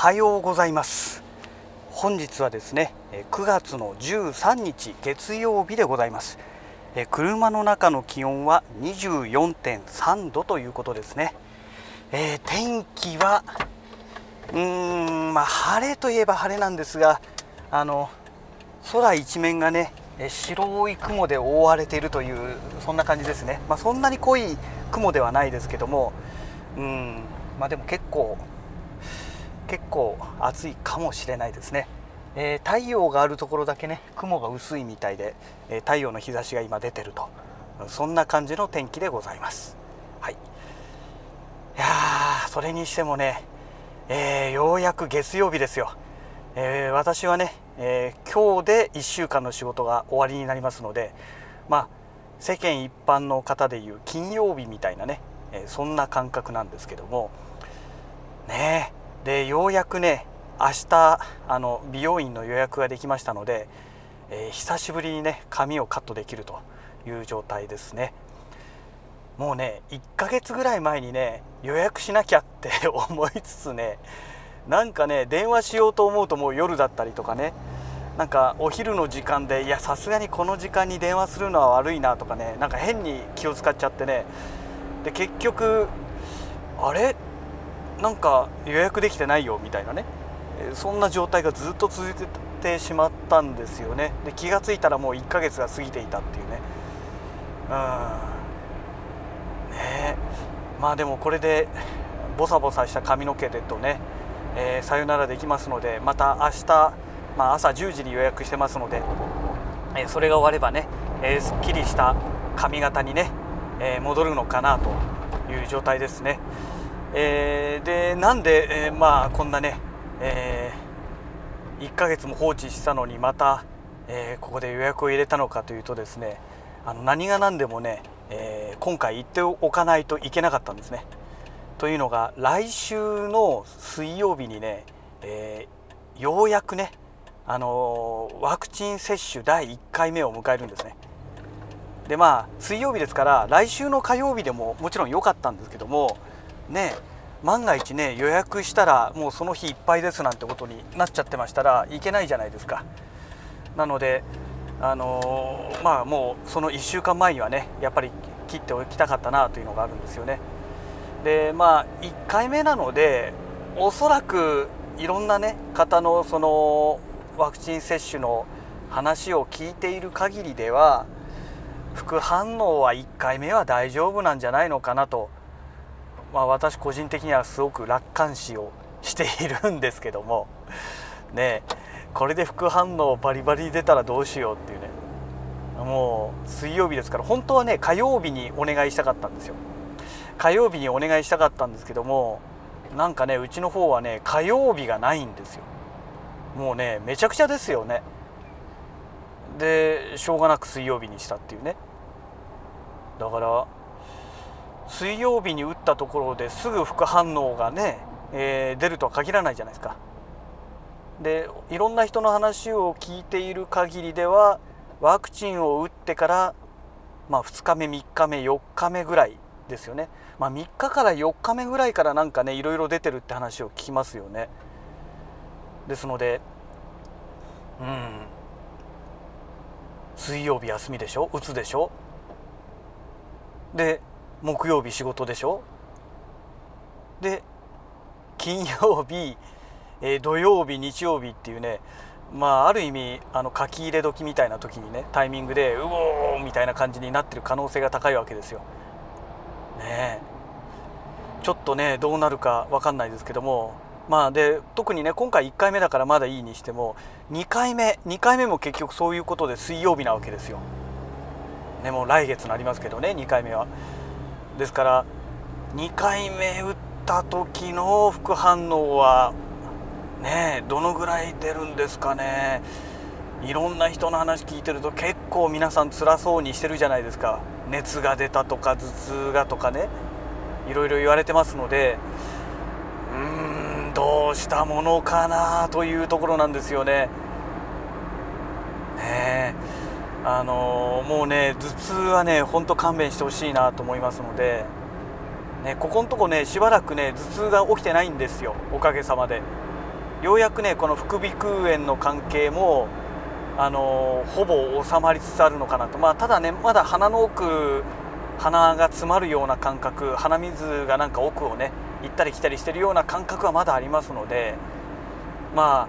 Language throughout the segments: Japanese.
はようございます。本日はですね9月の13日月曜日でございます。車の中の気温は24.3度ということですね、えー、天気はうーんまあ、晴れといえば晴れなんですがあの空一面がね白い雲で覆われているというそんな感じですね、まあ、そんなに濃い雲ではないですけどもうんまあでも結構結構暑いかもしれないですね、えー、太陽があるところだけね雲が薄いみたいで、えー、太陽の日差しが今出てると。そんな感じの天気でございます。はい。いやそれにしてもね、えー、ようやく月曜日ですよ、え私はね、え今日で1週間の仕事が終わりになりますのでまあ世間一般の方でいう金曜日みたいなね、えそんな感覚なんですけどもねでようやくね明日あの美容院の予約ができましたので、えー、久しぶりにね髪をカットできるという状態ですね。もうね1ヶ月ぐらい前にね予約しなきゃって 思いつつねなんかね電話しようと思うともう夜だったりとかねなんかお昼の時間でいやさすがにこの時間に電話するのは悪いなとかねなんか変に気を使っちゃってね。で結局あれ？なんか予約できてないよみたいなね。そんな状態がずっと続いてしまったんですよね。で気が付いたらもう1ヶ月が過ぎていたっていうね。うん。ね。まあでもこれでボサボサした髪の毛でとね、えー、さよならできますのでまた明日、まあ、朝10時に予約してますので、えー、それが終わればね、えー、すっきりした髪型にね、え戻るのかなという状態ですね。えー、でなんで、えー、まあこんなね、えー、1ヶ月も放置したのにまた、えー、ここで予約を入れたのかというとですねあの何が何でもね、えー、今回言っておかないといけなかったんですね。というのが来週の水曜日にね、えー、ようやくね、あのー、ワクチン接種第1回目を迎えるんですね。でまあ水曜日ですから来週の火曜日でももちろん良かったんですけどもね万が一ね予約したらもうその日いっぱいですなんてことになっちゃってましたらいけないじゃないですか。なのであのー、まあもうその1週間前にはねやっぱり切っておきたかったなというのがあるんですよね。でまあ1回目なのでおそらくいろんなね方のそのワクチン接種の話を聞いている限りでは副反応は1回目は大丈夫なんじゃないのかなとまあ、私個人的にはすごく楽観視をしているんですけども ねこれで副反応バリバリ出たらどうしようっていうね。もう水曜日ですから本当はね火曜日にお願いしたかったんですよ。火曜日にお願いしたかったんですけどもなんかねうちの方はね火曜日がないんですよ。もうねめちゃくちゃですよね。でしょうがなく水曜日にしたっていうね。だから水曜日に打ったところですぐ副反応がね、えー、出るとは限らないじゃないですか。でいろんな人の話を聞いている限りではワクチンを打ってから、まあ、2日目3日目4日目ぐらいですよね、まあ、3日から4日目ぐらいからなんかねいろいろ出てるって話を聞きますよね。ですのでうん。水曜日休みでしょ？打つでしょ？で木曜日仕事でしょ？で金曜日、えー、土曜日日曜日っていうねまあある意味あの書き入れ時みたいな時にねタイミングでうおーみたいな感じになってる可能性が高いわけですよ。ねえちょっとねどうなるか分かんないですけどもまあで特にね今回1回目だからまだいいにしても2回目2回目も結局そういうことで水曜日なわけですよ。ねもう来月になりますけどね2回目は。ですから2回目打った時の副反応はねどのぐらい出るんですかね。いろんな人の話聞いてると結構皆さん辛そうにしてるじゃないですか。熱が出たとか頭痛がとかね。いろいろ言われてますのでうーんどうしたものかなというところなんですよね。ねえ。あのもうね頭痛はねほんと勘弁してほしいなと思いますので、ね、ここのとこねしばらくね頭痛が起きてないんですよおかげさまで。ようやくねこの副鼻腔炎の関係もあのほぼ収まりつつあるのかなと、まあ、ただねまだ鼻の奥鼻が詰まるような感覚鼻水がなんか奥をね行ったり来たりしてるような感覚はまだありますのでまあ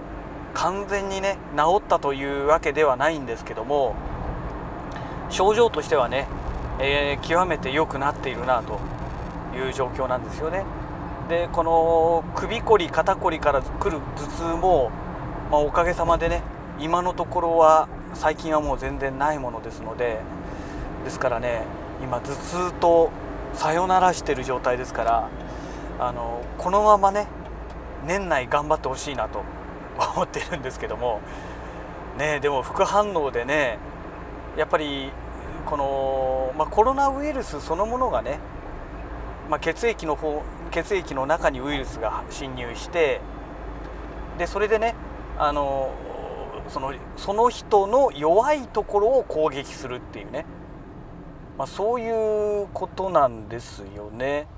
完全にね治ったというわけではないんですけども症状としてはね、えー、極めて良くなっているなという状況なんですよね。でこの首こり肩こりから来る頭痛も、まあ、おかげさまでね今のところは最近はもう全然ないものですのでですからね今頭痛とさよならしてる状態ですからあのこのままね年内頑張ってほしいなと 思ってるんですけどもねでも副反応でねやっぱりこの、まあ、コロナウイルスそのものがね、まあ、血液の方血液の中にウイルスが侵入してでそれでねあのそのその人の弱いところを攻撃するっていうね、まあ、そういうことなんですよね。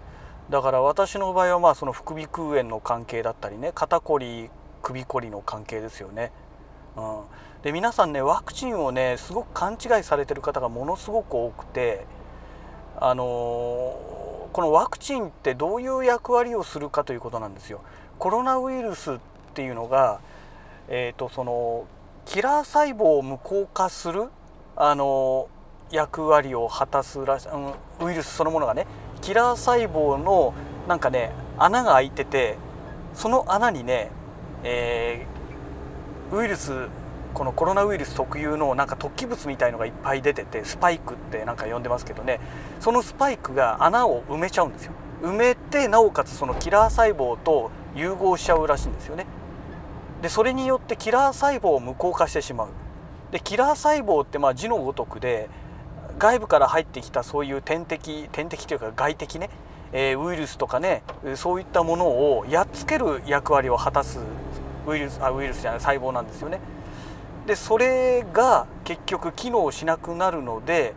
だから私の場合はまあその副鼻腔炎の関係だったりね肩こり首こりの関係ですよね。うん、で皆さんねワクチンをねすごく勘違いされてる方がものすごく多くてあのー、このワクチンってどういう役割をするかということなんですよ。コロナウイルスっていうのが、えーと、そのキラー細胞を無効化する、あのー、役割を果たすらし、うん、ウイルスそのものがねキラー細胞のなんかね穴が開いててその穴にねえー、ウイルスこのコロナウイルス特有のなんか突起物みたいのがいっぱい出ててスパイクってなんか呼んでますけどね。そのスパイクが穴を埋めちゃうんですよ。埋めてなおかつそのキラー細胞と融合しちゃうらしいんですよね。でそれによってキラー細胞を無効化してしまう。でキラー細胞ってまあ字のごとくで外部から入ってきたそういう天敵天敵というか外敵ね、えー、ウイルスとかねそういったものをやっつける役割を果たすウイルスあウイルスじゃない細胞なんですよね。でそれが結局機能しなくなるので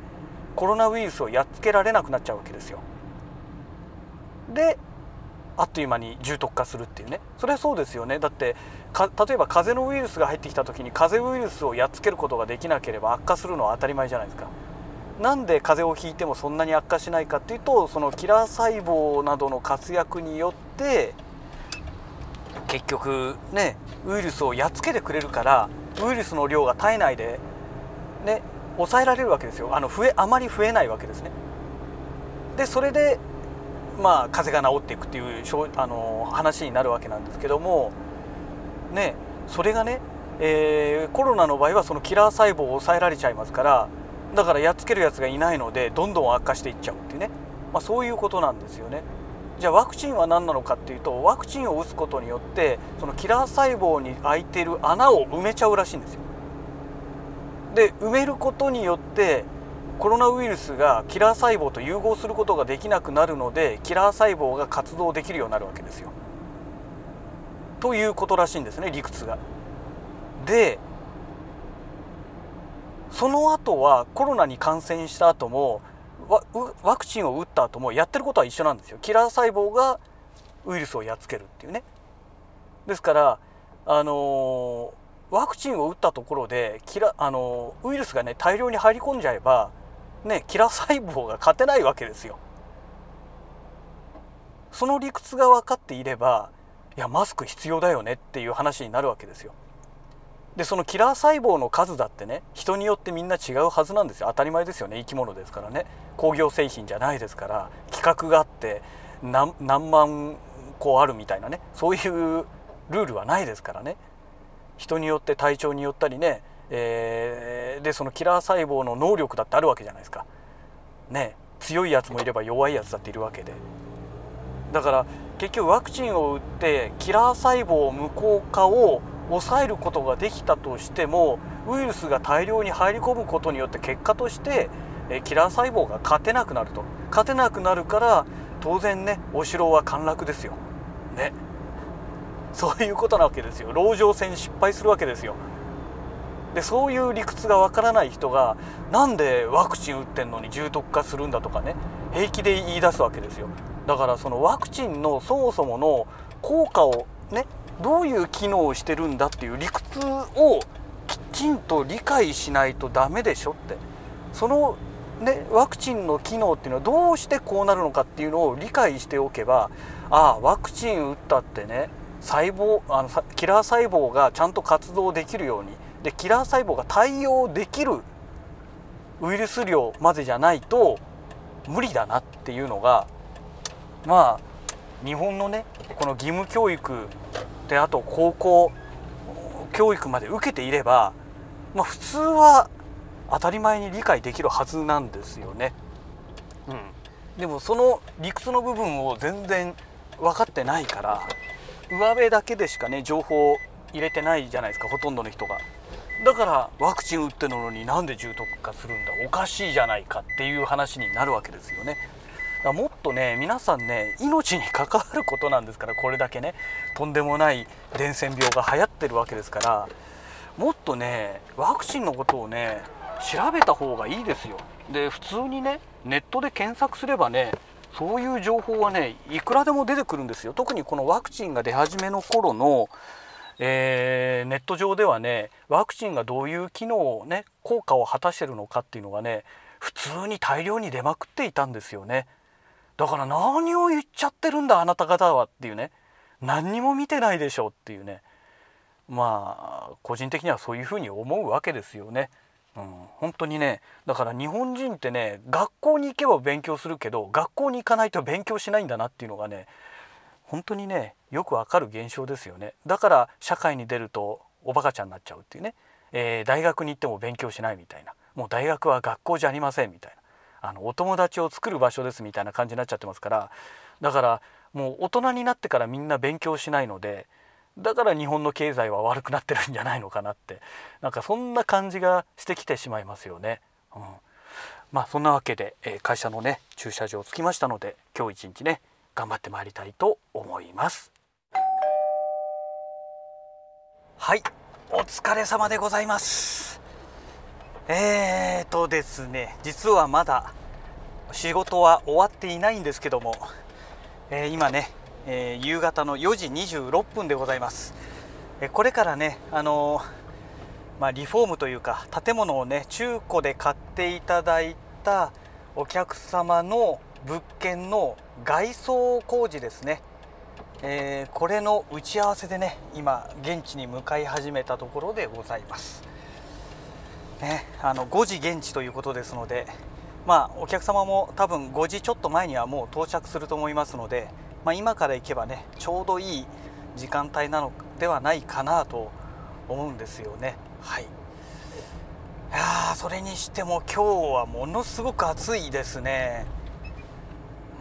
コロナウイルスをやっつけられなくなっちゃうわけですよ。であっという間に重篤化するっていうねそれはそうですよねだって例えば風邪のウイルスが入ってきた時に風邪ウイルスをやっつけることができなければ悪化するのは当たり前じゃないですか。なんで風邪をひいてもそんなに悪化しないかっていうとそのキラー細胞などの活躍によって結局ねウイルスをやっつけてくれるからウイルスの量が体内でね抑えられるわけですよあの増えあまり増えないわけですね。でそれでまあ風邪が治っていくっていうあの話になるわけなんですけどもねそれがね、えー、コロナの場合はそのキラー細胞を抑えられちゃいますからだからやっつけるやつがいないのでどんどん悪化していっちゃうっていうね、まあ、そういうことなんですよね。じゃあワクチンは何なのかっていうとワクチンを打つことによってそのキラー細胞に開いてる穴を埋めちゃうらしいんですよ。で埋めることによってコロナウイルスがキラー細胞と融合することができなくなるのでキラー細胞が活動できるようになるわけですよ。ということらしいんですね理屈が。でその後はコロナに感染した後もワクチンを打った後もやってることは一緒なんですよ。キラー細胞がウイルスをやっつけるっていうね。ですからあのー、ワクチンを打ったところでキラ、あのー、ウイルスがね大量に入り込んじゃえばねキラー細胞が勝てないわけですよ。その理屈が分かっていればいやマスク必要だよねっていう話になるわけですよ。でそのキラー細胞の数だってね人によってみんな違うはずなんですよ。当たり前ですよね。生き物ですからね。工業製品じゃないですから。規格があって何万個あるみたいなね。そういうルールはないですからね。人によって体調によったりね、えー、でそのキラー細胞の能力だってあるわけじゃないですか。ね。強いやつもいれば弱いやつだっているわけで。だから結局ワクチンを打ってキラー細胞無効化を抑えることができたとしてもウイルスが大量に入り込むことによって結果としてキラー細胞が勝てなくなると。勝てなくなるから当然ねお城は陥落ですよ。ね。そういうことなわけですよ。籠城戦失敗するわけですよ。でそういう理屈がわからない人がなんでワクチン打ってんのに重篤化するんだとかね平気で言い出すわけですよ。だからそのワクチンのそもそもの効果をねどういう機能をしてるんだっていう理屈をきちんと理解しないとダメでしょって。その、ね、ワクチンの機能っていうのはどうしてこうなるのかっていうのを理解しておけばああワクチン打ったってね細胞あのキラー細胞がちゃんと活動できるように。でキラー細胞が対応できるウイルス量までじゃないと無理だなっていうのがまあ日本のねこの義務教育であと高校教育まで受けていれば、まあ、普通は当たり前に理解できるはずなんですよね。うん、でもその理屈の部分を全然分かってないから上辺だけでしかね情報を入れてないじゃないですかほとんどの人が。だからワクチン打ってるのになんで重篤化するんだおかしいじゃないかっていう話になるわけですよね。とね皆さんね命に関わることなんですからこれだけねとんでもない伝染病が流行ってるわけですからもっとねワクチンのことをね調べた方がいいですよ。で普通にねネットで検索すればねそういう情報はねいくらでも出てくるんですよ。特にこのワクチンが出始めの頃のえー、ネット上ではねワクチンがどういう機能をね効果を果たしてるのかっていうのがね普通に大量に出まくっていたんですよねだから何を言っちゃってるんだあなた方はっていうね。何にも見てないでしょうっていうね。まあ個人的にはそういうふうに思うわけですよね。うん、本当にね。だから日本人ってね学校に行けば勉強するけど学校に行かないと勉強しないんだなっていうのがね本当にねよくわかる現象ですよね。だから社会に出るとおバカちゃんになっちゃうっていうね、えー、大学に行っても勉強しないみたいな。もう大学は学校じゃありませんみたいな。あのお友達を作る場所ですみたいな感じになっちゃってますからだからもう大人になってからみんな勉強しないのでだから日本の経済は悪くなってるんじゃないのかなってなんかそんな感じがしてきてしまいますよね。うん、まあそんなわけで、えー、会社のね駐車場着きましたので今日一日ね頑張ってまいりたいと思います。はい。お疲れ様でございます。えーとですね実はまだ仕事は終わっていないんですけども、えー、今ね、えー、夕方の4時26分でございます、えー、これからねあのまあ、リフォームというか建物をね中古で買っていただいたお客様の物件の外装工事ですね、え、これの打ち合わせでね今現地に向かい始めたところでございます、ね、あの5時現地ということですのでまあお客様も多分5時ちょっと前にはもう到着すると思いますので、まあ、今から行けばねちょうどいい時間帯なのではないかなと思うんですよね。はい。いやそれにしても今日はものすごく暑いですね。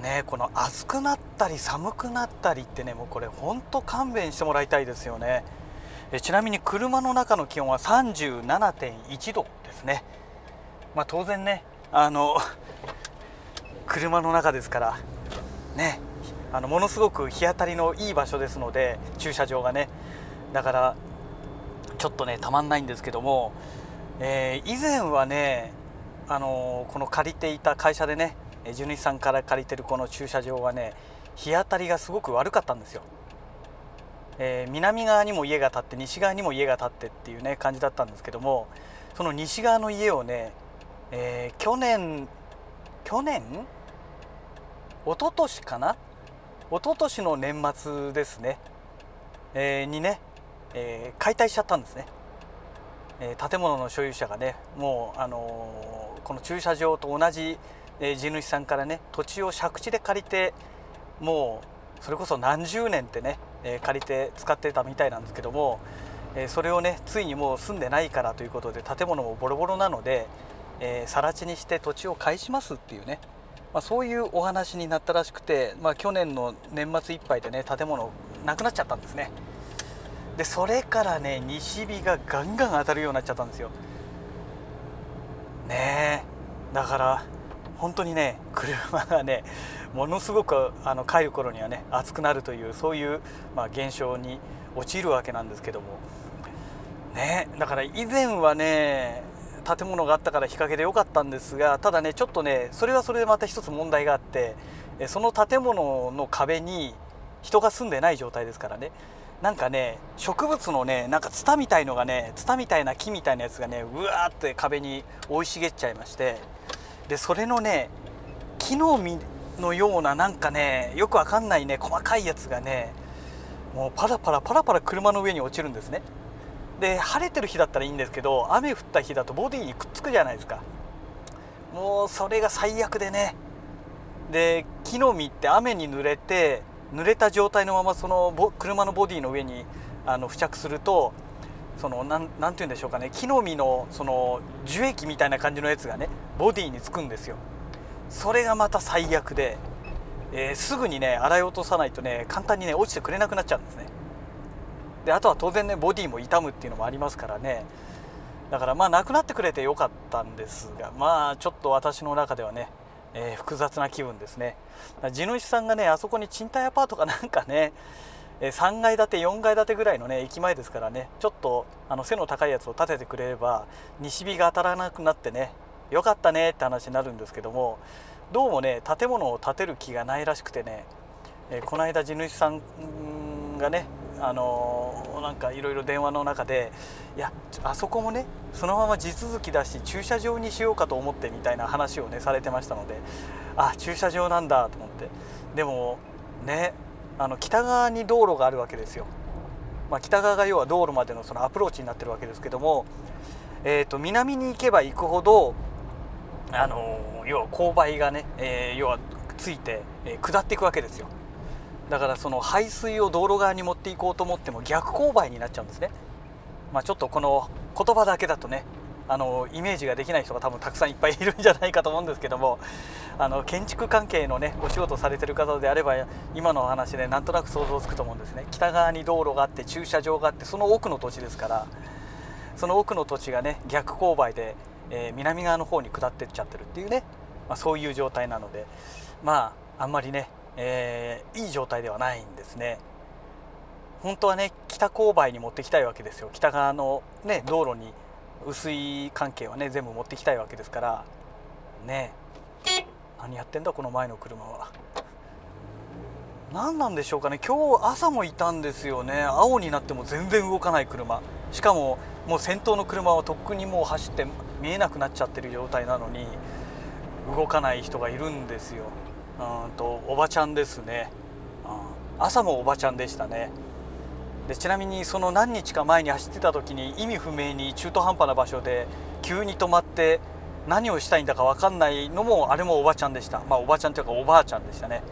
ねこの暑くなったり寒くなったりってねもうこれほんと勘弁してもらいたいですよね。えちなみに車の中の気温は37.1度ですね。まあ、当然ねあの 車の中ですからねあのものすごく日当たりのいい場所ですので駐車場がねだからちょっとねたまんないんですけども、えー、以前はねあのこの借りていた会社でね地主さんから借りてるこの駐車場はね日当たりがすごく悪かったんですよ、えー、南側にも家が建って西側にも家が建ってっていうね感じだったんですけどもその西側の家をね、えー、去年去年？一昨年かな？一昨年の年末ですね、えー、にね、えー、解体しちゃったんですね、えー、建物の所有者がねもう、あのこの駐車場と同じえ地主さんからね土地を借地で借りてもうそれこそ何十年ってね、え借りて使ってたみたいなんですけども、えそれをねついにもう住んでないからということで建物もボロボロなので、えー、更地にして土地を返しますっていうね、まあ、そういうお話になったらしくて、まあ、去年の年末いっぱいでね建物なくなっちゃったんですね。でそれからね西日がガンガン当たるようになっちゃったんですよ。ねえだから本当にね車がねものすごくあの帰る頃にはね暑くなるというそういう、まあ、現象に陥るわけなんですけども。ねだから以前はね建物があったから日陰で良かったんですがただねちょっとねそれはそれでまた一つ問題があってその建物の壁に人が住んでない状態ですからね。なんかね植物のねなんかツタみたいのがねツタみたいな木みたいなやつがねうわーって壁に生い茂っちゃいまして。でそれのね木の実のようななんかねよくわかんないね細かいやつがねもうパラパラパラパラ車の上に落ちるんですね。で晴れてる日だったらいいんですけど雨降った日だとボディにくっつくじゃないですか。もうそれが最悪でね。で木の実って雨に濡れて濡れた状態のままその車のボディの上にあの付着するとそのなんなて言うんでしょうかね。木の実のその樹液みたいな感じのやつがねボディにつくんですよ。それがまた最悪で、えー、すぐにね洗い落とさないとね簡単にね落ちてくれなくなっちゃうんですね。であとは当然ねボディも傷むっていうのもありますからね。だからまあなくなってくれてよかったんですがまあちょっと私の中ではね、えー、複雑な気分ですね。地主さんがねあそこに賃貸アパートかなんかね3階建て4階建てぐらいのね駅前ですからねちょっとあの背の高いやつを建ててくれれば西日が当たらなくなってねよかったねって話になるんですけどもどうもね建物を建てる気がないらしくてね、えー、この間地主さんがねあのー、なんかいろいろ電話の中でいやあそこもねそのまま地続きだし駐車場にしようかと思ってみたいな話をねされてましたのであ駐車場なんだと思って。でもねあの北側に道路があるわけですよ、まあ、北側が要は道路までのそのアプローチになってるわけですけども、えー、と南に行けば行くほどあの要は勾配がね、えー、要はついて、えー、下っていくわけですよ。だからその排水を道路側に持っていこうと思っても逆勾配になっちゃうんですね。まあ、ちょっとこの言葉だけだとねあのイメージができない人が多分たくさんいっぱいいるんじゃないかと思うんですけどもあの建築関係のねお仕事されてる方であれば今のお話でなんとなく想像つくと思うんですね北側に道路があって駐車場があってその奥の土地ですからその奥の土地がね逆勾配で、えー、南側の方に下ってっちゃってるっていうね、まあ、そういう状態なのでまああんまりね、えー、いい状態ではないんですね。本当はね北勾配に持ってきたいわけですよ北側のね道路に薄い関係はね全部持ってきたいわけですから。ね何やってんだこの前の車は。何なんでしょうかね。今日朝もいたんですよね。青になっても全然動かない車。しかももう先頭の車はとっくにもう走って見えなくなっちゃってる状態なのに動かない人がいるんですよ。うんとおばちゃんですね、うん、朝もおばちゃんでしたね。でちなみにその何日か前に走ってた時に意味不明に中途半端な場所で急に止まって何をしたいんだか分かんないのもあれもおばちゃんでした。まあおばちゃんというかおばあちゃんでしたね。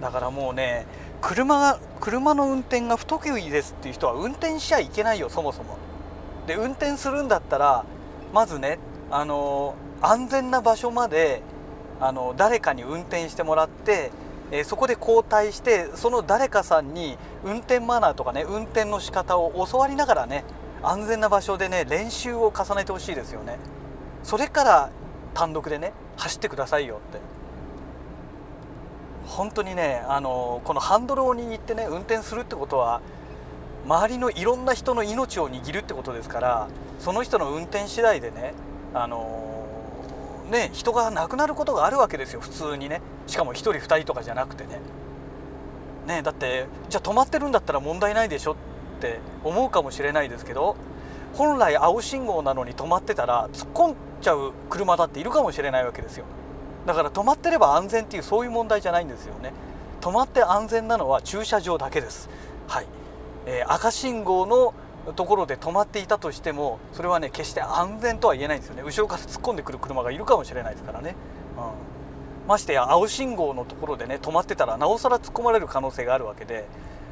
だからもうね車が車の運転が不得意ですっていう人は運転しちゃいけないよそもそも。で運転するんだったらまずねあの安全な場所まであの誰かに運転してもらってえ、そこで交代してその誰かさんに運転マナーとかね運転の仕方を教わりながらね安全な場所でね練習を重ねてほしいですよね。それから単独でね走ってくださいよって。本当にねあのこのハンドルを握ってね運転するってことは周りのいろんな人の命を握るってことですからその人の運転次第でねあのね人が亡くなることがあるわけですよ普通にね。しかも1人2人とかじゃなくてね。ねだってじゃあ止まってるんだったら問題ないでしょって思うかもしれないですけど本来青信号なのに止まってたら突っ込んじゃう車だっているかもしれないわけですよ。だから止まってれば安全っていうそういう問題じゃないんですよね。止まって安全なのは駐車場だけです。はい、えー、赤信号のところで止まっていたとしてもそれはね決して安全とは言えないんですよね。後ろから突っ込んでくる車がいるかもしれないですからね、うん、ましてや青信号のところでね止まってたらなおさら突っ込まれる可能性があるわけで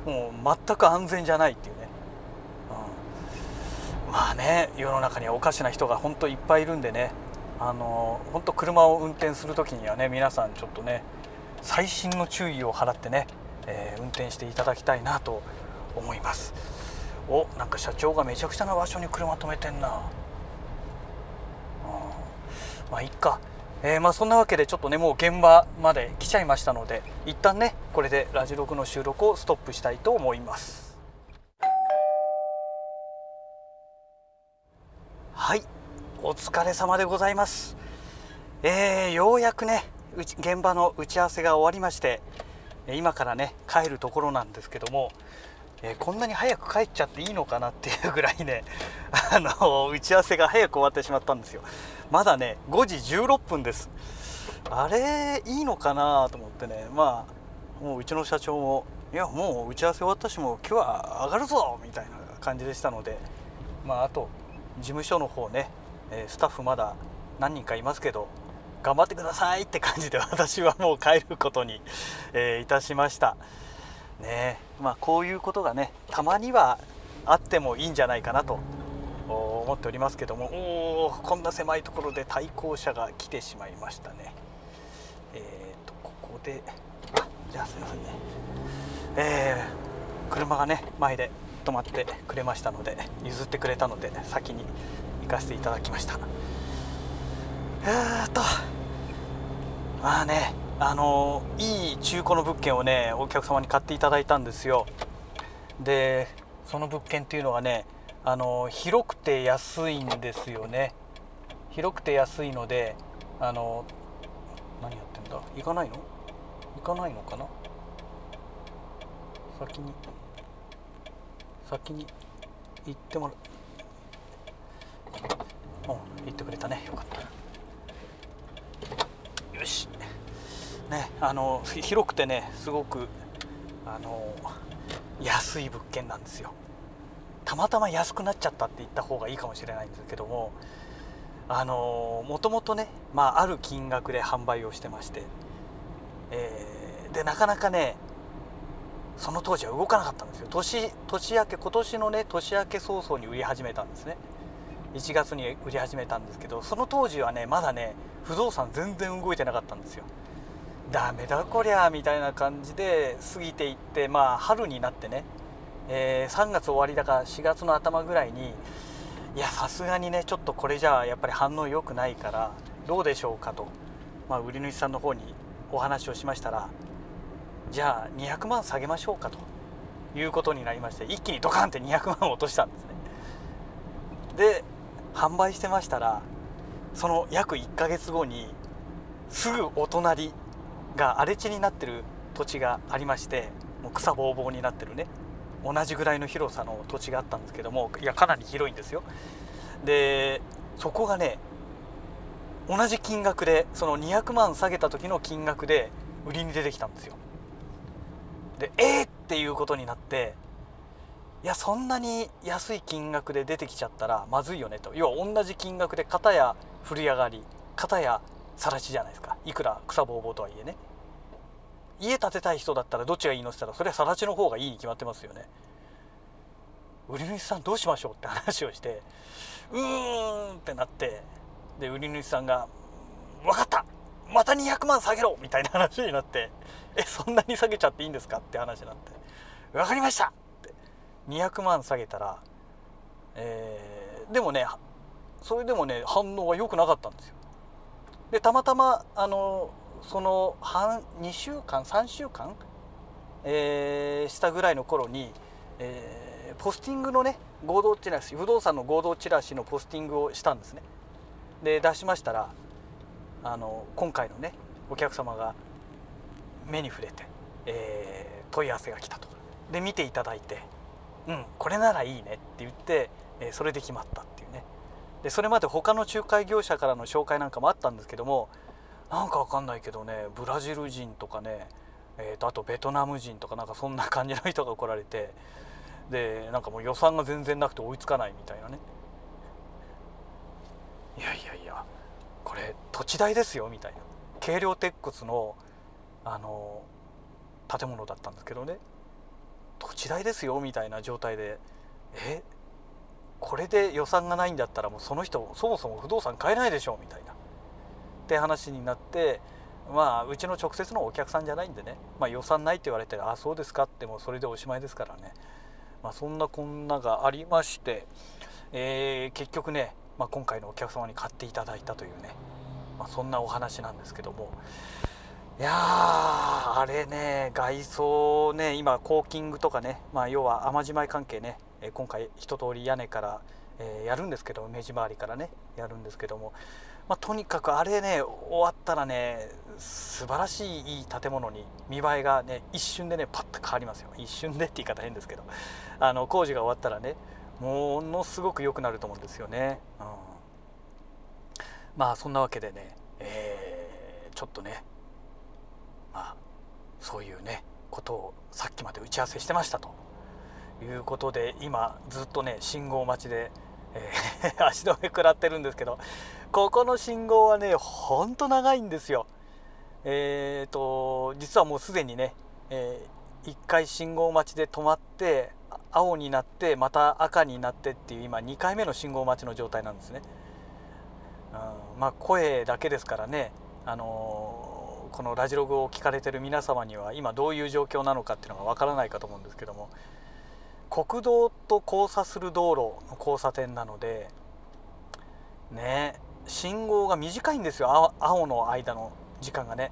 もう全く安全じゃないっていうね、うん、まあね世の中にはおかしな人が本当いっぱいいるんでね。あの本当車を運転する時にはね皆さんちょっとね細心の注意を払ってね、えー、運転していただきたいなと思います。おなんか社長がめちゃくちゃな場所に車止めてんな、うん、まあいっか。えー、まあそんなわけでちょっとねもう現場まで来ちゃいましたので一旦ねこれでラジログの収録をストップしたいと思います。はい。お疲れ様でございます。えー、ようやくね現場の打ち合わせが終わりまして今からね帰るところなんですけどもえ、こんなに早く帰っちゃっていいのかなっていうぐらいね あの打ち合わせが早く終わってしまったんですよ。まだね5時16分です。あれいいのかなと思ってね。まあもううちの社長もいやもう打ち合わせ終わったしもう今日は上がるぞみたいな感じでしたので。まああと事務所の方ねえスタッフまだ何人かいますけど頑張ってくださいって感じで私はもう帰ることに、え、いたしました。ね。まあこういうことがねたまにはあってもいいんじゃないかなと思っておりますけどもおおこんな狭いところで対向車が来てしまいましたね。えっ、ー、とここであじゃあすいませんね。えー、車がね前で止まってくれましたので譲ってくれたので先に行かせていただきました。えーっとまあねあのいい中古の物件をねお客様に買っていただいたんですよ。でその物件っていうのはねあの広くて安いんですよね。広くて安いのであの何やってんだ？行かないの？行かないのかな？先に先に行ってもらう。うん行ってくれたね。よかった。よし。ねあの広くてねすごくあの安い物件なんですよ。たまたま安くなっちゃったって言った方がいいかもしれないんですけどもあのもともとね、まあ、ある金額で販売をしてまして、えー、でなかなかねその当時は動かなかったんですよ。年年明け今年のね年明け早々に売り始めたんですね。1月に売り始めたんですけどその当時はねまだね不動産全然動いてなかったんですよ。ダメだこりゃみたいな感じで過ぎていってまあ春になってね、えー、3月終わりだから4月の頭ぐらいにいやさすがにねちょっとこれじゃあやっぱり反応良くないからどうでしょうかと、まあ、売り主さんの方にお話をしましたらじゃあ200万下げましょうかと。いうことになりまして一気にドカンって200万落としたんですね。で販売してましたらその約1ヶ月後にすぐお隣が荒れ地になってる土地がありましてもう草ぼうぼうになってるね。同じぐらいの広さの土地があったんですけどもいやかなり広いんですよ。でそこがね同じ金額でその200万下げた時の金額で売りに出てきたんですよ。でえー、っていうことになっていやそんなに安い金額で出てきちゃったらまずいよねと。要は同じ金額で片や振り上がり片や更地じゃないですかいくら草ぼうぼうとはいえね家建てたい人だったらどっちがいいのって言ったらそれは更地の方がいいに決まってますよね売り主さんどうしましょうって話をしてうーんってなってで売り主さんが「分かったまた200万下げろ!」みたいな話になって「えそんなに下げちゃっていいんですか?」って話になって「分かりました!」って200万下げたら、えー、でもねそれでもね反応は良くなかったんですよ。でたまたまあのその半2週間3週間、えー、したぐらいの頃に、えー、ポスティングのね合同チラシ不動産の合同チラシのポスティングをしたんですね。で出しましたらあの今回のねお客様が目に触れて、えー、問い合わせが来たとで見ていただいて「うんこれならいいね」って言って、えー、それで決まったでそれまで他の仲介業者からの紹介なんかもあったんですけどもなんかわかんないけどねブラジル人とかね、えー、とあとベトナム人とかなんかそんな感じの人が来られてでなんかもう予算が全然なくて追いつかないみたいなね。いやいやいやこれ土地代ですよみたいな。軽量鉄骨のあの建物だったんですけどね。土地代ですよみたいな状態でえこれで予算がないんだったらもうその人そもそも不動産買えないでしょみたいな。って話になってまあうちの直接のお客さんじゃないんでね、まあ、予算ないって言われて「ああそうですか」ってもうそれでおしまいですからね、まあ、そんなこんながありまして、えー、結局ね、まあ、今回のお客様に買っていただいたというね、まあ、そんなお話なんですけども。いやあれね外装ね今コーキングとかね、まあ、要は雨じまい関係ねえ今回一通り屋根から、え、やるんですけど目地周りからねやるんですけどもまあ、とにかくあれね終わっったらね素晴らしいいい建物に見栄えがね一瞬でねパッと変わりますよ。一瞬でって言い方変ですけどあの工事が終わったらねものすごく良くなると思うんですよね、うん、まあそんなわけでね、えー、ちょっとねまあそういうねことをさっきまで打ち合わせしてましたと。いうことで今ずっとね信号待ちで、えー、足止め食らってるんですけどここの信号はねほんと長いんですよ。えーと実はもうすでにね、えー、1回信号待ちで止まって青になってまた赤になってっていう今2回目の信号待ちの状態なんですね。うん、まあ声だけですからね、あのー、このラジログを聞かれてる皆様には今どういう状況なのかっていうのがわからないかと思うんですけども国道と交差する道路の交差点なのでね信号が短いんですよ。青の間の時間がね。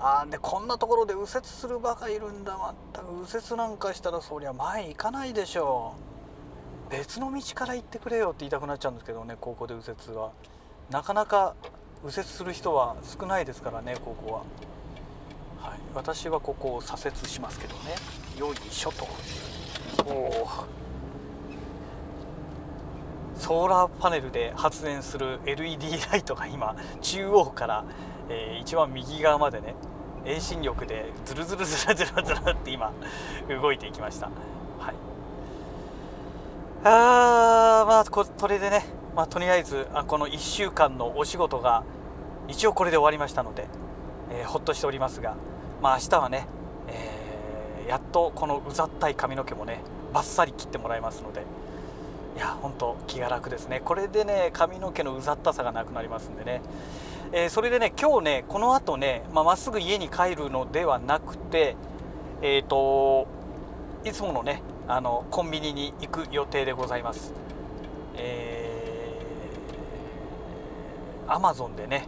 あでこんなところで右折するバカいるんだ。全く右折なんかしたらそりゃ前行かないでしょう。別の道から行ってくれよって言いたくなっちゃうんですけどねここで右折は。なかなか右折する人は少ないですからねここは、はい、私はここを左折しますけどね。よいしょと。ソーラーパネルで発電する LED ライトが今中央から、えー、一番右側までね遠心力でズルズルズルズルズルって今動いていきました。はい、あーまあこれでね、まあ、とりあえずあこの1週間のお仕事が一応これで終わりましたので、えー、ほっとしておりますが、まあ、明日はね、やっとこのうざったい髪の毛もねバッサリ切ってもらいますので。いや本当気が楽ですね。これでね髪の毛のうざったさがなくなりますんでね、えー、それでね今日ねこの後ねまあ、っすぐ家に帰るのではなくてえっ、ー、といつものねあのコンビニに行く予定でございます。えー、アマゾンでね、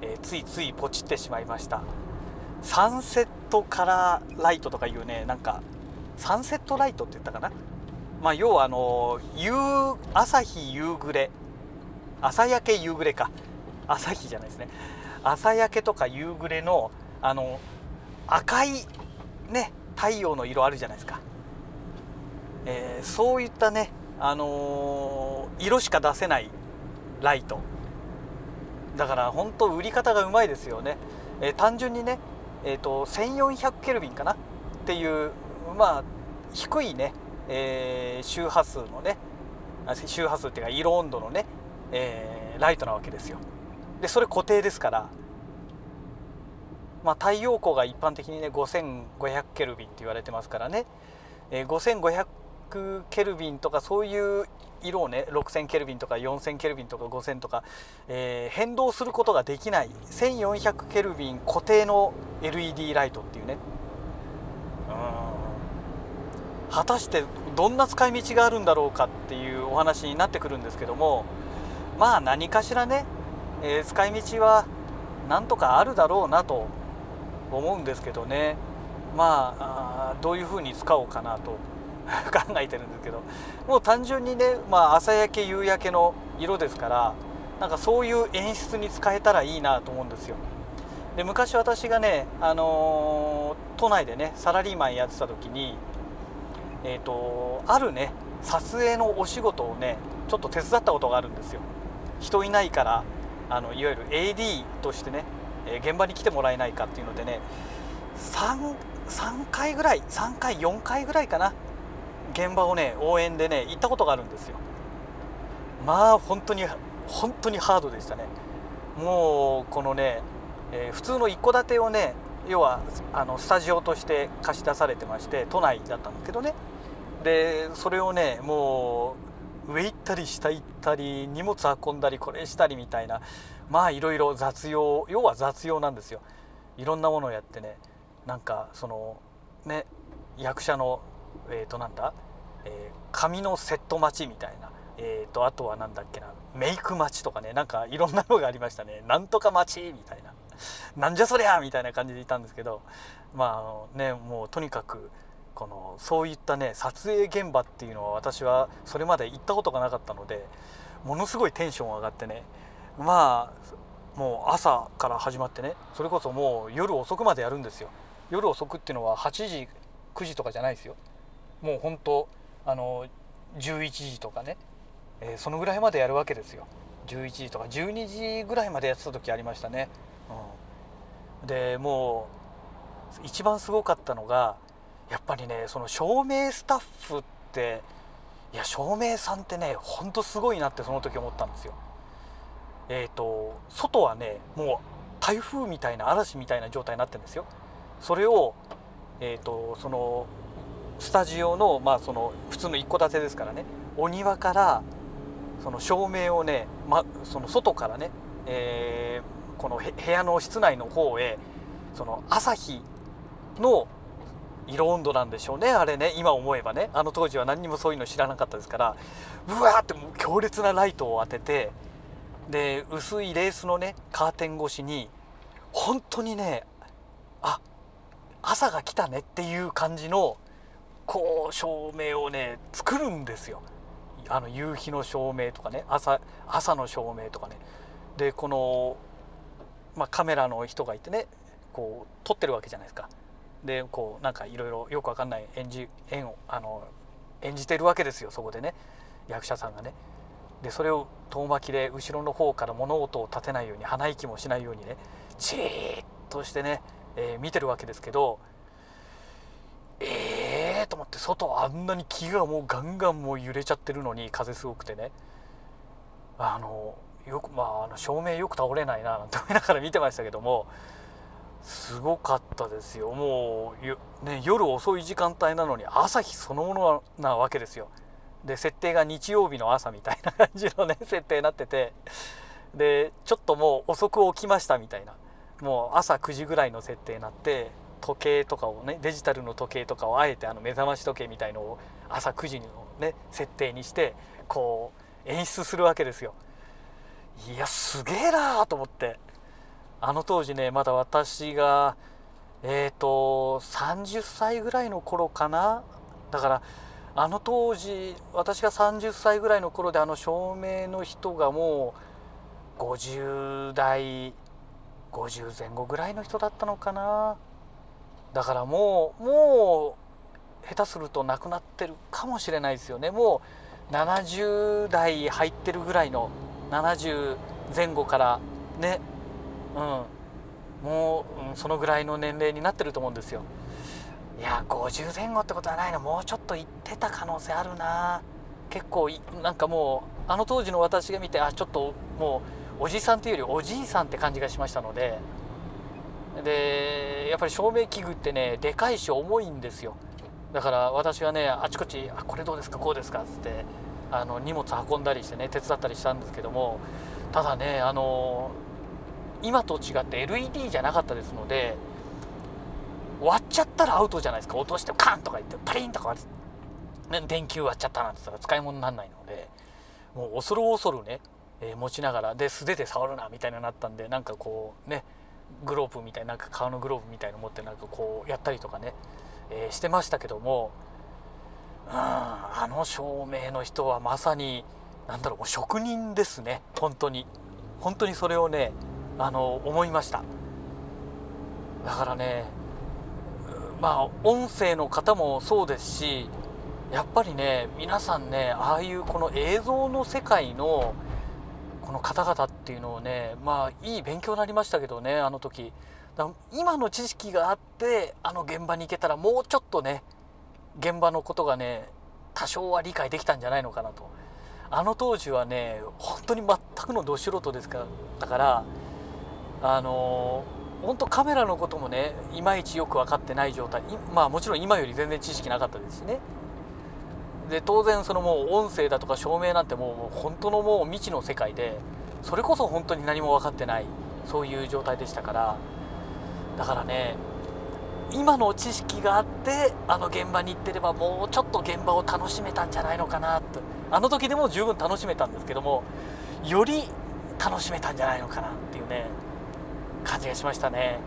えー、ついついポチってしまいました。サンセットカラーライトとかいうねなんかサンセットライトって言ったかな？まあ、要はあの夕朝日夕暮れ。朝焼け夕暮れか。朝日じゃないですね。朝焼けとか夕暮れのあの赤いね太陽の色あるじゃないですか、えー、そういったね、あのー、色しか出せないライト。だから本当売り方がうまいですよね、えー、単純にね、えーと、と1400ケルビンかな？っていうまあ低いねえー、周波数のね周波数っていうか色温度のね、えー、ライトなわけですよ。でそれ固定ですからまあ、太陽光が一般的にね5500ケルビンって言われてますからね、えー、5500ケルビンとかそういう色をね6000ケルビンとか4000ケルビンとか5000とか、えー、変動することができない1400ケルビン固定の LED ライトっていうね。果たしてどんな使い道があるんだろうかっていうお話になってくるんですけどもまあ何かしらね、えー、使い道はなんとかあるだろうなと思うんですけどね。まあどういうふうに使おうかなと 考えてるんですけどもう単純にね、まあ、朝焼け夕焼けの色ですからなんかそういう演出に使えたらいいなと思うんですよ。で昔私がね、あのー、都内でねサラリーマンやってた時にえーと、あるね撮影のお仕事をねちょっと手伝ったことがあるんですよ人いないからあのいわゆる AD としてね、え、現場に来てもらえないかっていうのでね 3, 3回ぐらい3回4回ぐらいかな現場をね応援でね行ったことがあるんですよ。まあ本当に本当にハードでしたね。もうこのね、えー、普通の一戸建てをね要はあのスタジオとして貸し出されてまして都内だったんですけどね。でそれをねもう上行ったり下行ったり荷物運んだりこれしたりみたいなまあいろいろ雑用要は雑用なんですよ。いろんなものをやってねなんかそのね役者のえっ、ー、となんだ、えー、髪のセット待ちみたいな。えーと、あとは何だっけな？メイク待ちとかね。なんかいろんなのがありましたね。なんとか待ちみたいな。なんじゃそりゃみたいな感じでいたんですけど。まああのねもうとにかくこのそういったね撮影現場っていうのは私はそれまで行ったことがなかったのでものすごいテンション上がってね。まあもう朝から始まってね。それこそもう夜遅くまでやるんですよ。夜遅くっていうのは8時9時とかじゃないですよ。もう本当あの11時とかね、えー、そのぐらいまでやるわけですよ。11時とか12時ぐらいまでやってた時ありましたね、うん、でもう一番すごかったのがやっぱりねその照明スタッフっていや照明さんってねほんとすごいなってその時思ったんですよ。えっ、ー、と外はねもう台風みたいな嵐みたいな状態になってるんですよ。それをえっ、ー、とそのスタジオのまあその普通の一戸建てですからね。お庭からその照明をね、ま、その外からね、えー、この部屋の室内の方へその朝日の色温度なんでしょうねあれね今思えばね。あの当時は何にもそういうの知らなかったですからうわーってもう強烈なライトを当ててで薄いレースのねカーテン越しに本当にねあ朝が来たねっていう感じのこう照明をね作るんですよ。あの夕日の照明とかね朝朝の照明とかね。でこの、まあ、カメラの人がいてねこう撮ってるわけじゃないですか。でこうなんかいろいろよくわかんない演じ演をあの演じてるわけですよそこでね。役者さんがね。でそれを遠巻きで後ろの方から物音を立てないように鼻息もしないようにねじーっとしてね、えー、見てるわけですけどえと思って外あんなに木がもうガンガンもう揺れちゃってるのに風すごくてね。あのよくまああの照明よく倒れないななんて思いながら見てましたけどもすごかったですよ。もう、ね、夜遅い時間帯なのに朝日そのものなわけですよ。で設定が日曜日の朝みたいな感じのね 設定になっててでちょっともう遅く起きましたみたいな。もう朝9時ぐらいの設定になって時計とかをねデジタルの時計とかをあえてあの目覚まし時計みたいのを朝9時のね設定にしてこう演出するわけですよ。いやすげえなーと思って。あの当時ねまだ私がえっ、ー、と30歳ぐらいの頃かな。だからあの当時私が30歳ぐらいの頃であの照明の人がもう50代50前後ぐらいの人だったのかな。だからもうもう下手すると亡くなってるかもしれないですよね。もう70代入ってるぐらいの70前後からね。うん。もう、そのぐらいの年齢になってると思うんですよ。いや50前後ってことはないのもうちょっと行ってた可能性あるな。結構なんかもうあの当時の私が見てあちょっともうおじさんというよりおじいさんって感じがしましたので。でやっぱり照明器具ってねでかいし重いんですよ。だから私はねあちこち「あこれどうですか？こうですか」っつってあの荷物運んだりしてね手伝ったりしたんですけどもただねあの今と違って LED じゃなかったですので割っちゃったらアウトじゃないですか。落としてカンとか言ってパリンとか、ね、電球割っちゃったなんて言ったら使い物にならないのでもう恐る恐るね、えー、持ちながらで素手で触るなみたいになったんでなんかこうねグローブみたいななんか革のグローブみたいの持ってなんかこうやったりとかね、えー、してましたけどもうあの照明の人はまさに何だろう職人ですね。本当に。本当にそれをねあの思いました。だからねまあ音声の方もそうですしやっぱりね皆さんねああいうこの映像の世界のこの方々っていうのをねまあいい勉強になりましたけどねあの時。今の知識があってあの現場に行けたらもうちょっとね現場のことがね多少は理解できたんじゃないのかなと。あの当時はね本当に全くのど素人ですからだからあの本当カメラのこともねいまいちよく分かってない状態。まあもちろん今より全然知識なかったですしね。で当然そのもう音声だとか照明なんてもう本当のもう未知の世界でそれこそ本当に何も分かってないそういう状態でしたから。だからね今の知識があってあの現場に行ってればもうちょっと現場を楽しめたんじゃないのかなとあの時でも十分楽しめたんですけどもより楽しめたんじゃないのかなっていうね感じがしましたね。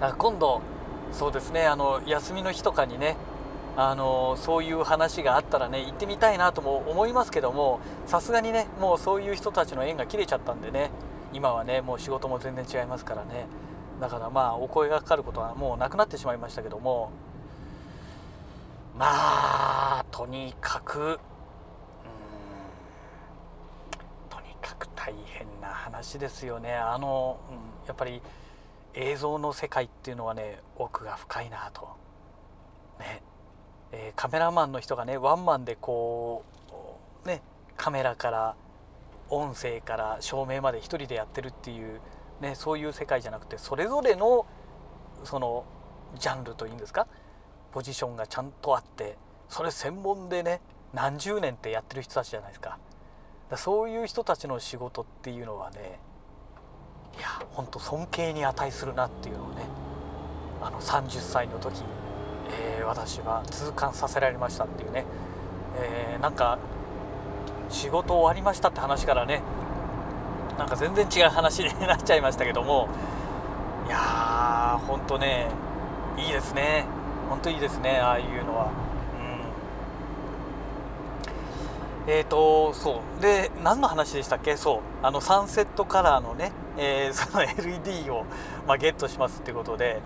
なんか今度そうですねあの休みの日とかにねあのそういう話があったらね行ってみたいなとも思いますけどもさすがにねもうそういう人たちの縁が切れちゃったんでね今はねもう仕事も全然違いますからね。だからまあお声がかかることはもうなくなってしまいましたけどもまあとにかくとにかく大変な話ですよね。あの、うん、やっぱり映像の世界っていうのはね奥が深いなと。ね、え、カメラマンの人がねワンマンでこうねカメラから音声から照明まで一人でやってるっていう、ね、そういう世界じゃなくてそれぞれのそのジャンルというんですかポジションがちゃんとあってそれ専門でね何十年ってやってる人たちじゃないですか。だそういう人たちの仕事っていうのはねいや本当尊敬に値するなっていうのをねあの30歳の時、えー、私は痛感させられましたっていうね、えー、なんか仕事終わりましたって話からねなんか全然違う話になっちゃいましたけどもいやーほんとねいいですね。ほんといいですねああいうのは。うん。えーとそう。で何の話でしたっけ？そう。あのサンセットカラーのね、えー、その LED を、まあ、ゲットしますってことで。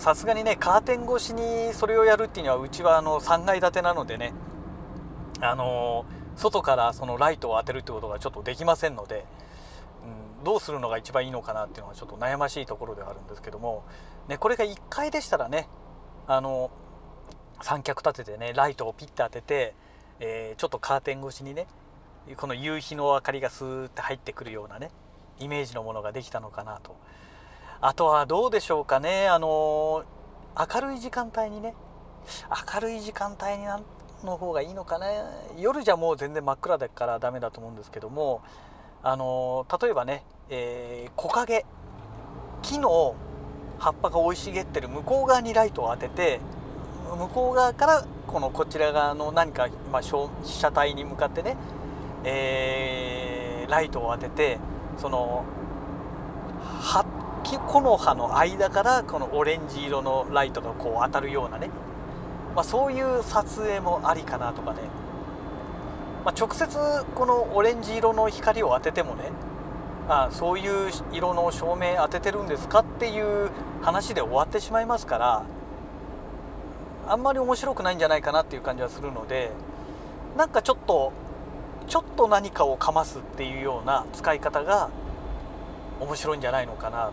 さすがにねカーテン越しにそれをやるっていうのはうちはあの3階建てなのでねあのー外からそのライトを当てるってことがちょっとできませんので、うん、どうするのが一番いいのかなっていうのはちょっと悩ましいところではあるんですけども、ね、これが1階でしたらねあの三脚立ててねライトをピッて当てて、えー、ちょっとカーテン越しにねこの夕日の明かりがスーッて入ってくるようなねイメージのものができたのかなとあとはどうでしょうかね。あの明るい時間帯にね。明るい時間帯になんの方がいいのかな夜じゃもう全然真っ暗だからダメだと思うんですけども。あの例えばね、えー、木陰。木の葉っぱが生い茂ってる向こう側にライトを当てて向こう側からこのこちら側の何か、まあ、被写体に向かってね、えー、ライトを当ててその葉っ木の葉の間からこのオレンジ色のライトがこう当たるようなね。まあ、そういう撮影もありかなとかね、まあ、直接このオレンジ色の光を当ててもねあそういう色の照明当ててるんですかっていう話で終わってしまいますからあんまり面白くないんじゃないかなっていう感じはするのでなんかちょっとちょっと何かをかますっていうような使い方が面白いんじゃないのかなと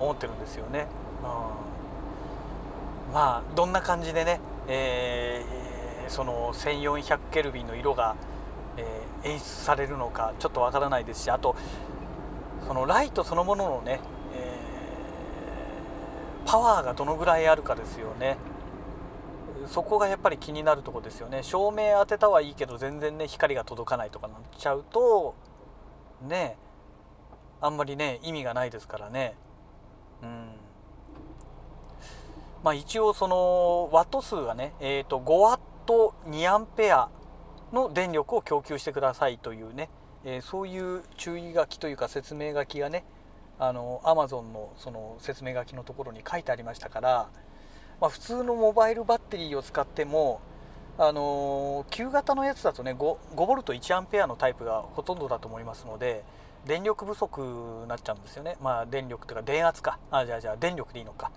思ってるんですよね。うん。まあどんな感じでね、えー、その1400ケルビンの色が、えー、演出されるのかちょっとわからないですしあとそのライトそのもののね、えー、パワーがどのぐらいあるかですよね。そこがやっぱり気になるとこですよね。照明当てたはいいけど全然ね光が届かないとかなっちゃうとねあんまりね意味がないですからね。うん。まあ、一応そのワット数がね、えー、と5ワット2アンペアの電力を供給してくださいというね、えー、そういう注意書きというか説明書きがねあの Amazon のその説明書きのところに書いてありましたから、まあ、普通のモバイルバッテリーを使ってもあの旧型のやつだとね 5, 5ボルト1アンペアのタイプがほとんどだと思いますので電力不足になっちゃうんですよね。まあ電力というか電圧か。あじゃあじゃあ電力でいいのか。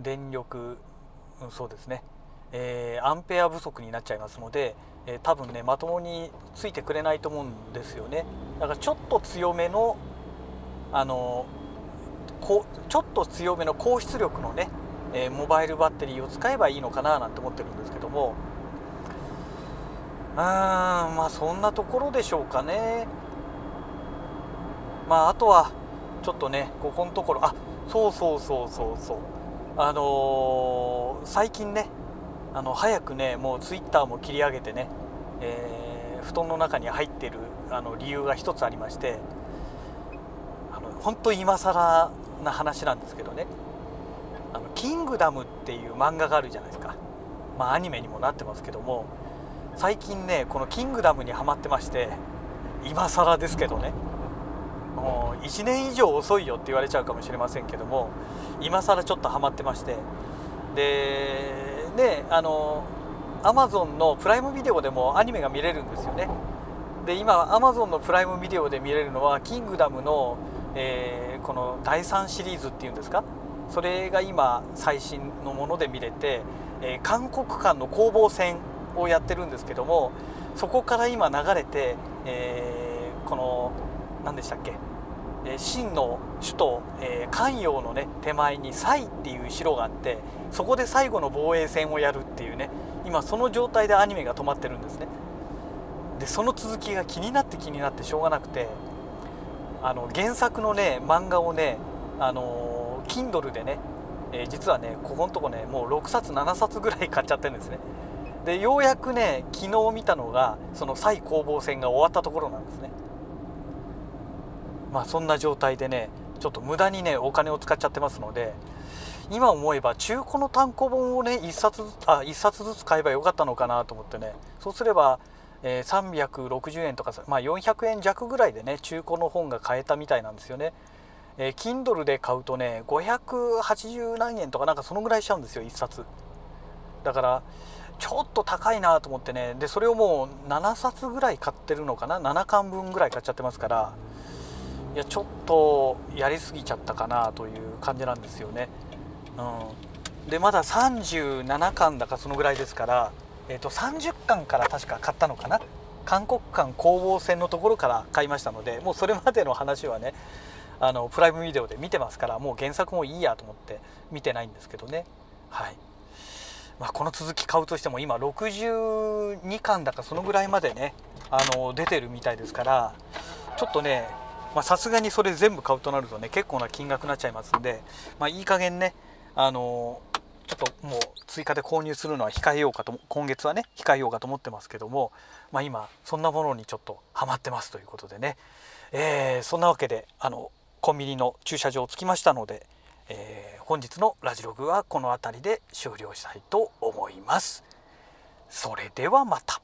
電力、うん、そうですね、えー、アンペア不足になっちゃいますので、えー、多分ねまともについてくれないと思うんですよね。だからちょっと強めのあのこちょっと強めの高出力のね、えー、モバイルバッテリーを使えばいいのかななんて思ってるんですけども。うーんまあそんなところでしょうかね。まああとはちょっとねここのところあそうそうそうそうそう。あのー、最近ねあの早くねもうツイッターも切り上げてね、えー、布団の中に入ってるあの理由が一つありましてあの本当今更な話なんですけどね「あのキングダム」っていう漫画があるじゃないですか。まあアニメにもなってますけども最近ねこの「キングダム」にはまってまして今更ですけどね。もう1年以上遅いよって言われちゃうかもしれませんけども今更ちょっとハマってまして。でねあのアマゾンのプライムビデオでもアニメが見れるんですよね。で今アマゾンのプライムビデオで見れるのは「キングダム」のえー、この第3シリーズっていうんですか？それが今最新のもので見れて、えー、韓国間の攻防戦をやってるんですけどもそこから今流れて、えー、この何でしたっけ？秦の首都、えー、関陽のね手前に蔡っていう城があってそこで最後の防衛戦をやるっていうね今その状態でアニメが止まってるんですね。でその続きが気になって気になってしょうがなくてあの原作のね漫画をねあの Kindle でね、えー、実はねここのとこねもう6冊7冊ぐらい買っちゃってるんですね。でようやくね昨日見たのがその蔡攻防戦が終わったところなんですね。まあそんな状態でねちょっと無駄にねお金を使っちゃってますので今思えば中古の単行本をね1冊あ1冊ずつ買えばよかったのかなと思ってねそうすればえー、360円とか、まあ、400円弱ぐらいでね中古の本が買えたみたいなんですよね。えー、Kindle で買うとね580何円とかなんかそのぐらいしちゃうんですよ1冊だからちょっと高いなと思ってねでそれをもう7冊ぐらい買ってるのかな？7巻分ぐらい買っちゃってますからいやちょっとやりすぎちゃったかなという感じなんですよね、うん、でまだ37巻だかそのぐらいですからえーと、30巻から確か買ったのかな。韓国間攻防戦のところから買いましたのでもうそれまでの話はねあのプライムビデオで見てますからもう原作もいいやと思って見てないんですけどね。はい、まあ、この続き買うとしても今62巻だかそのぐらいまでねあの出てるみたいですからちょっとねさすがにそれ全部買うとなるとね結構な金額になっちゃいますんで、まあ、いい加減ねあのちょっともう追加で購入するのは控えようかと今月はね控えようかと思ってますけども、まあ、今そんなものにちょっとハマってますということでね、えー、そんなわけであのコンビニの駐車場着きましたので、えー、本日のラジログはこの辺りで終了したいと思います。それではまた。